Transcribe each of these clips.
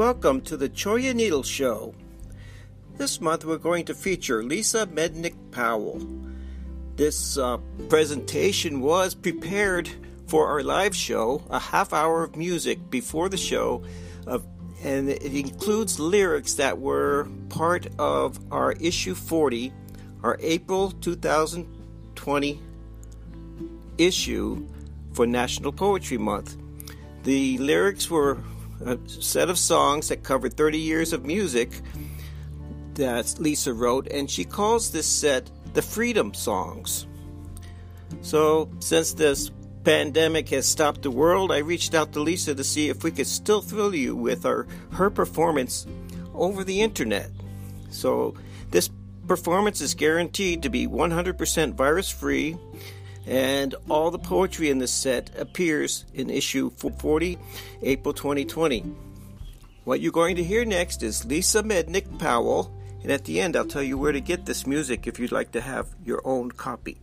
welcome to the Cholla Needle Show. This month we're going to feature Lisa Mednick Powell. This uh, presentation was prepared for our live show, a half hour of music before the show, of, and it includes lyrics that were part of our issue 40, our April 2020 issue for National Poetry Month. The lyrics were a set of songs that covered 30 years of music that Lisa wrote, and she calls this set the Freedom Songs. So, since this pandemic has stopped the world, I reached out to Lisa to see if we could still thrill you with our, her performance over the internet. So, this performance is guaranteed to be 100% virus free and all the poetry in this set appears in issue 40, April 2020. What you're going to hear next is Lisa Mednick Powell, and at the end, I'll tell you where to get this music if you'd like to have your own copy.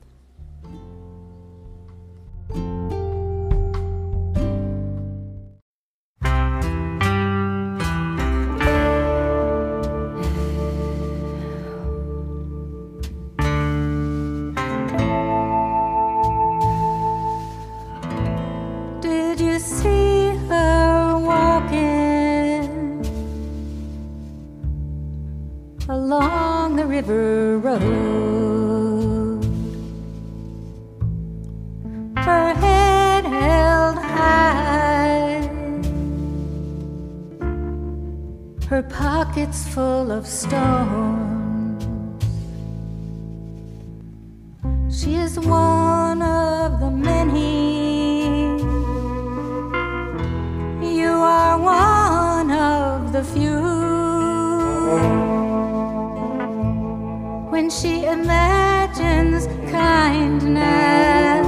imagin's kindness.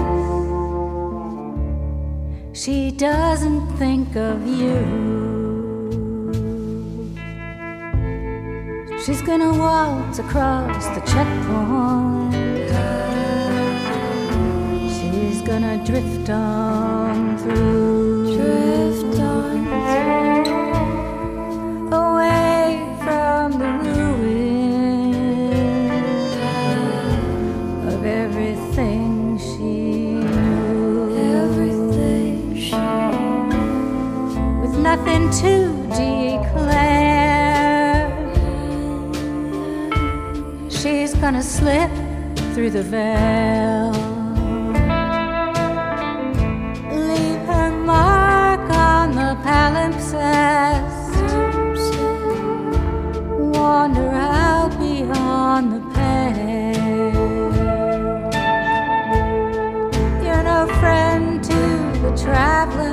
She doesn't think of you. She's gonna waltz across the checkpoint. She's gonna drift on through. nothing to declare. She's gonna slip through the veil. Leave her mark on the palimpsest. Wander out beyond the pale. You're no friend to the traveler.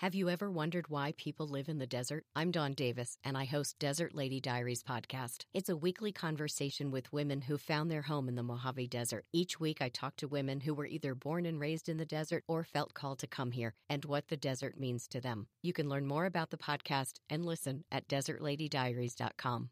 Have you ever wondered why people live in the desert? I'm Dawn Davis, and I host Desert Lady Diaries podcast. It's a weekly conversation with women who found their home in the Mojave Desert. Each week, I talk to women who were either born and raised in the desert or felt called to come here and what the desert means to them. You can learn more about the podcast and listen at desertladydiaries.com.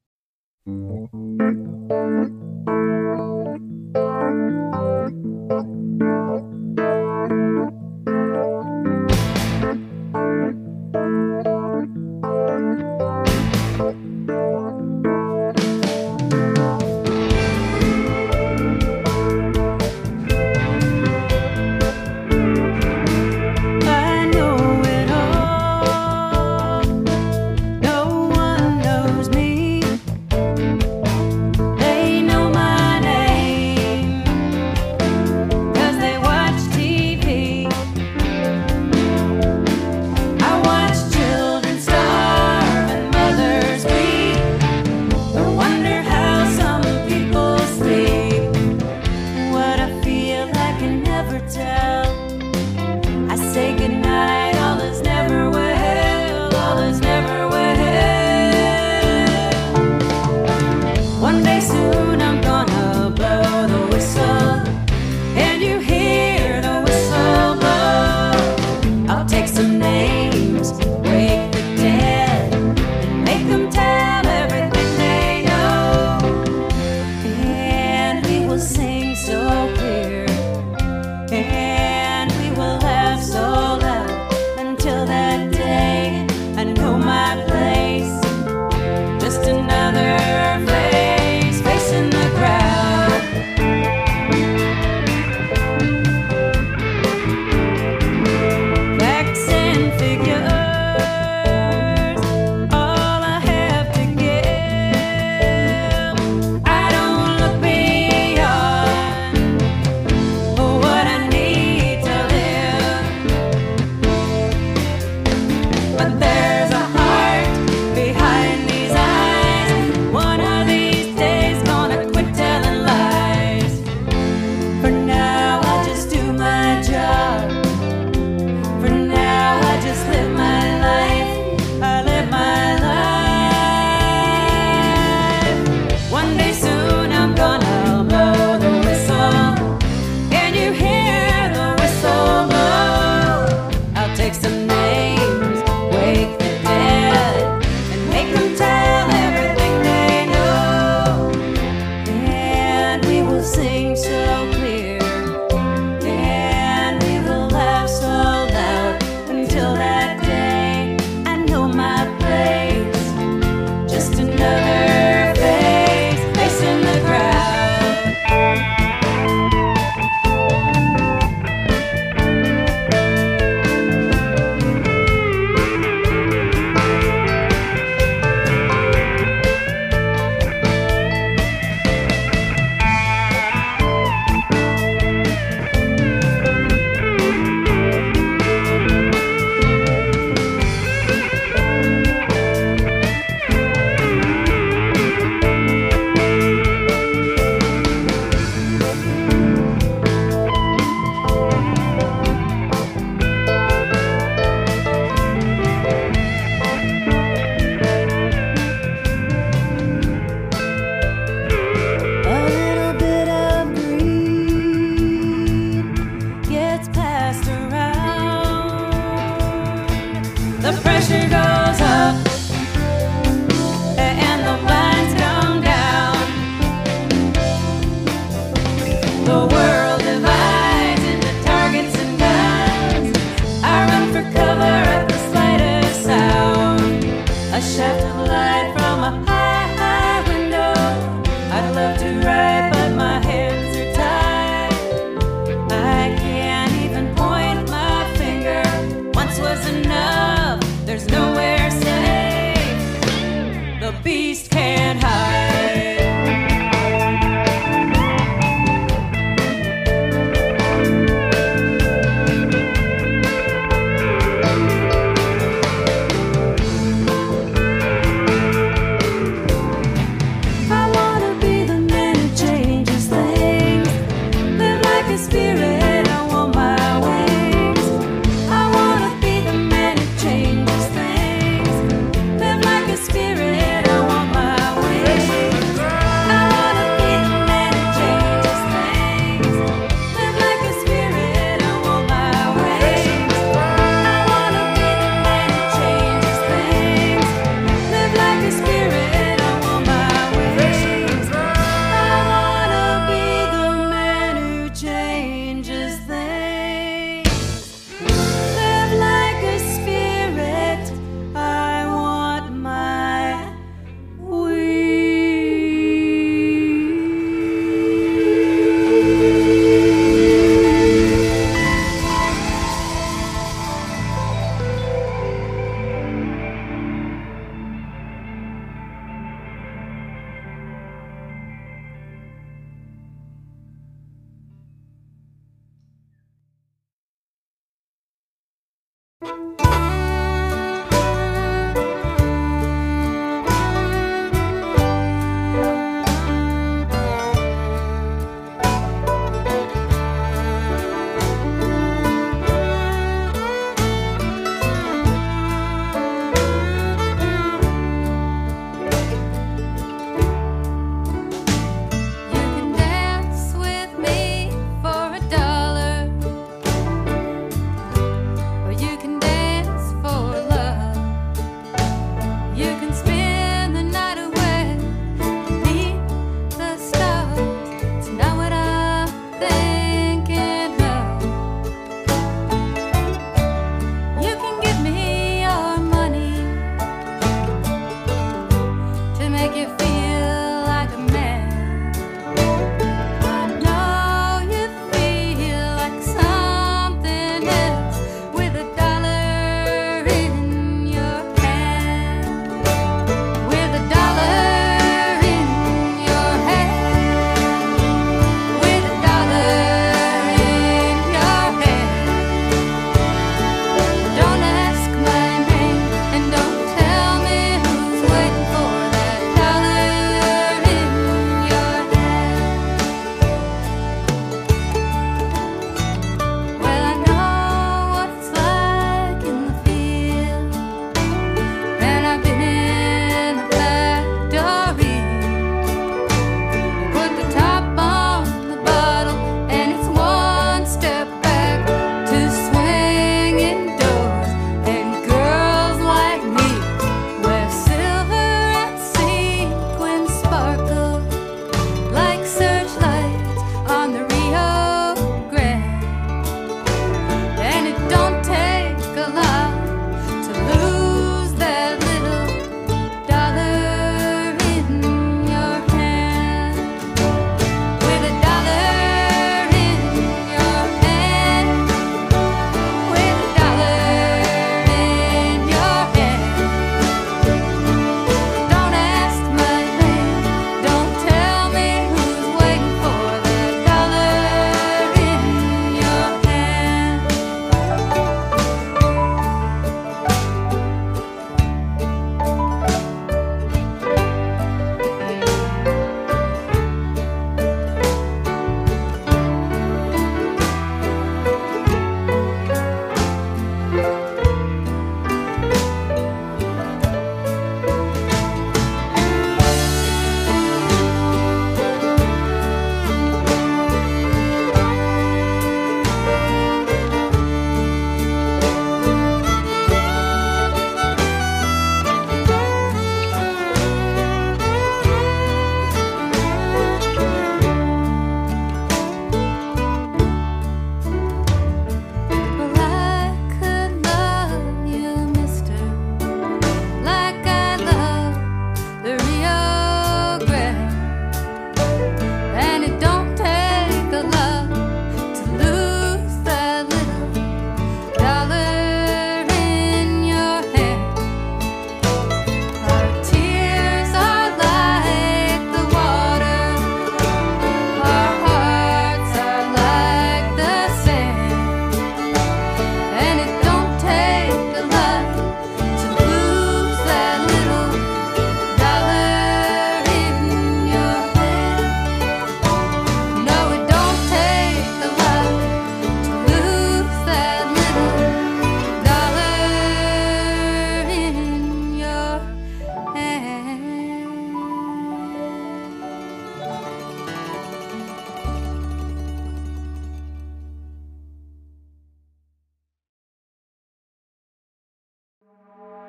beast can't hide.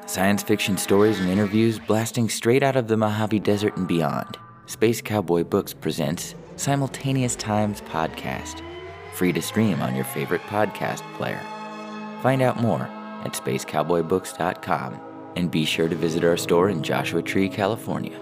Science fiction stories and interviews blasting straight out of the Mojave Desert and beyond. Space Cowboy Books presents Simultaneous Times Podcast, free to stream on your favorite podcast player. Find out more at spacecowboybooks.com and be sure to visit our store in Joshua Tree, California.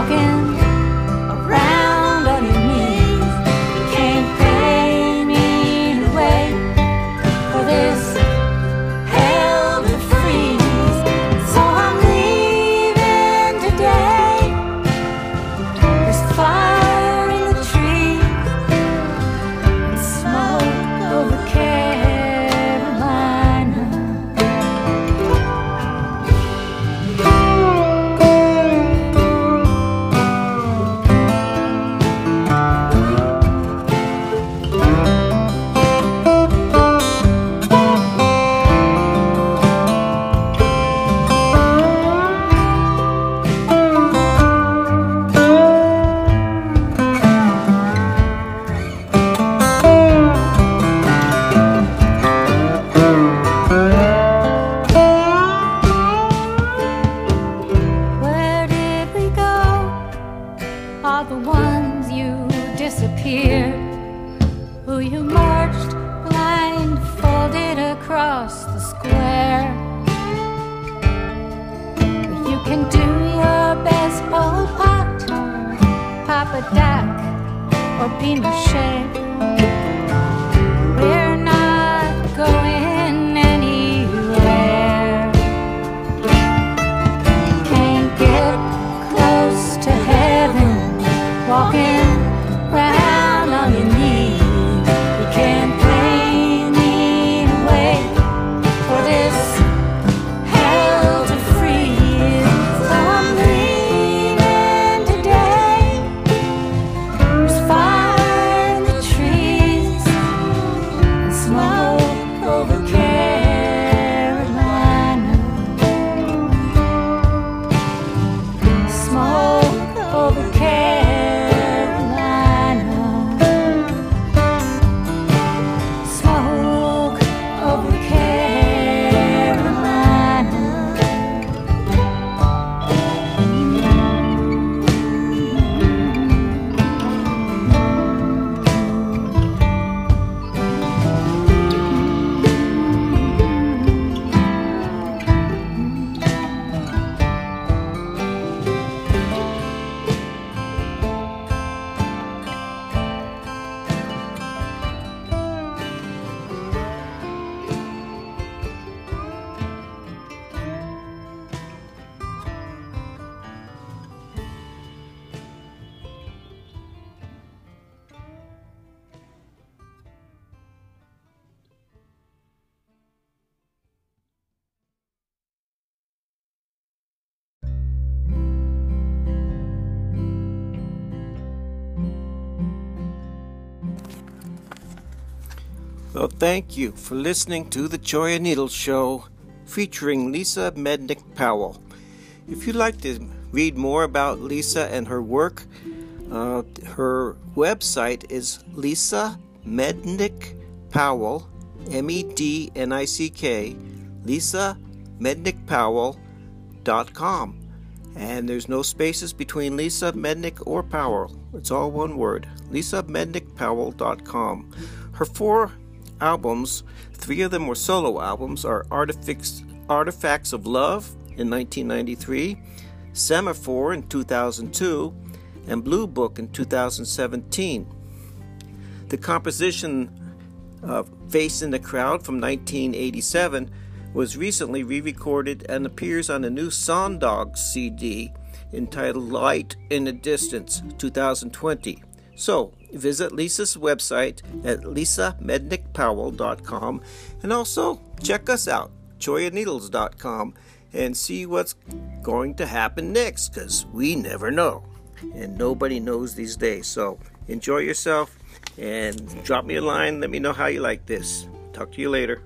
walking. across the square. You can do your best, old pot, Papa Duck, or Pinochet. So thank you for listening to the Cholla Needles Show featuring Lisa Mednick Powell. If you'd like to read more about Lisa and her work, uh, her website is Lisa Mednick Powell, M E D N I C K, Lisa Mednick Powell.com. And there's no spaces between Lisa Mednick or Powell. It's all one word. LisaMednickPowell.com. Her four albums, three of them were solo albums, are Artifacts, Artifacts of Love in 1993, Semaphore in 2002, and Blue Book in 2017. The composition of Face in the Crowd from 1987 was recently re recorded and appears on a new Sondogs CD entitled Light in the Distance 2020. So, visit Lisa's website at lisamednickpowell.com and also check us out, chollaneedles.com, and see what's going to happen next because we never know. And nobody knows these days. So, enjoy yourself and drop me a line. Let me know how you like this. Talk to you later.